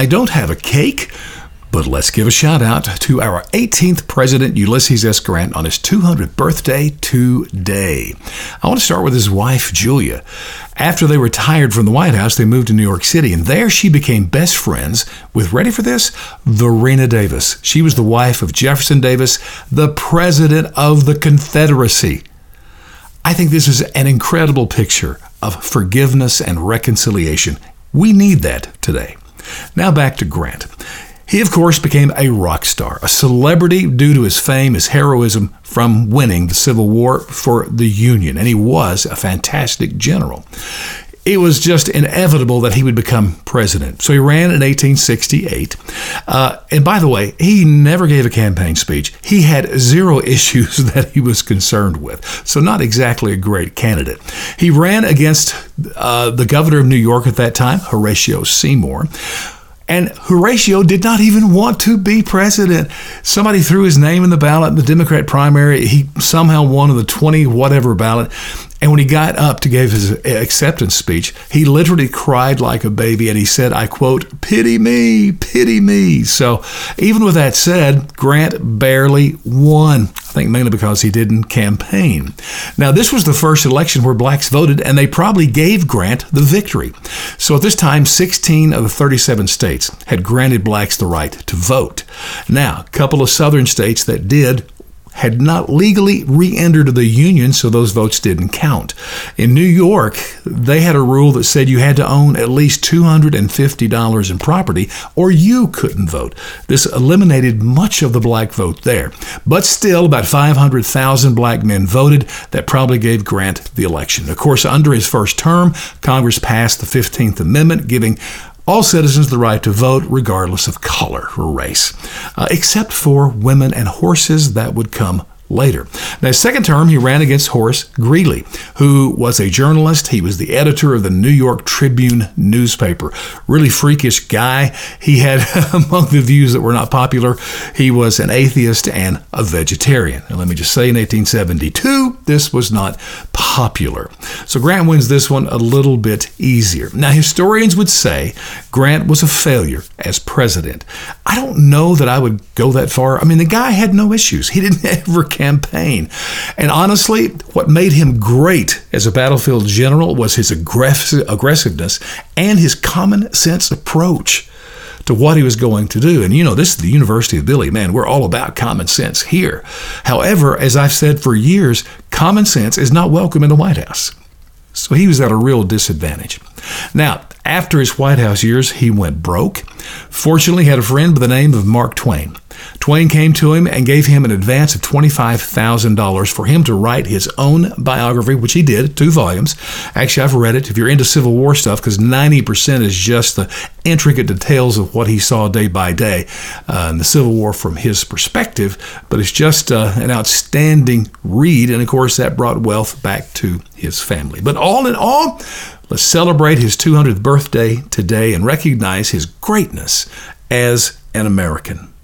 I don't have a cake, but let's give a shout out to our 18th President Ulysses S. Grant on his 200th birthday today. I want to start with his wife, Julia. After they retired from the White House, they moved to New York City, and there she became best friends with, ready for this, Varina Davis. She was the wife of Jefferson Davis, the President of the Confederacy. I think this is an incredible picture of forgiveness and reconciliation. We need that today. Now back to Grant. He, of course, became a rock star, a celebrity due to his fame, his heroism from winning the Civil War for the Union, and he was a fantastic general. It was just inevitable that he would become president. So he ran in 1868. Uh, and by the way, he never gave a campaign speech. He had zero issues that he was concerned with. So, not exactly a great candidate. He ran against uh, the governor of New York at that time, Horatio Seymour. And Horatio did not even want to be president. Somebody threw his name in the ballot in the Democrat primary. He somehow won the 20 whatever ballot. And when he got up to give his acceptance speech, he literally cried like a baby and he said, I quote, pity me, pity me. So even with that said, Grant barely won. I think mainly because he didn't campaign. Now, this was the first election where blacks voted, and they probably gave Grant the victory. So at this time, 16 of the 37 states had granted blacks the right to vote. Now, a couple of southern states that did had not legally re entered the Union, so those votes didn't count. In New York, they had a rule that said you had to own at least $250 in property or you couldn't vote. This eliminated much of the black vote there. But still, about 500,000 black men voted. That probably gave Grant the election. Of course, under his first term, Congress passed the 15th Amendment, giving all citizens the right to vote regardless of color or race, uh, except for women and horses that would come later. Now, his second term, he ran against Horace Greeley, who was a journalist. He was the editor of the New York Tribune newspaper. Really freakish guy. He had, among the views that were not popular, he was an atheist and a vegetarian. And let me just say, in 1872, this was not popular. So Grant wins this one a little bit easier. Now, historians would say Grant was a failure as president. I don't know that I would go that far. I mean, the guy had no issues. He didn't ever campaign. And honestly, what made him great as a battlefield general was his aggressiveness and his common sense approach to what he was going to do. And you know, this is the University of Billy. Man, we're all about common sense here. However, as I've said for years, common sense is not welcome in the White House. So he was at a real disadvantage. Now, after his White House years, he went broke. Fortunately, he had a friend by the name of Mark Twain. Twain came to him and gave him an advance of $25,000 for him to write his own biography, which he did, two volumes. Actually, I've read it if you're into Civil War stuff, because 90% is just the intricate details of what he saw day by day uh, in the Civil War from his perspective. But it's just uh, an outstanding read, and of course, that brought wealth back to his family. But all in all, let's celebrate his 200th birthday today and recognize his greatness as an American.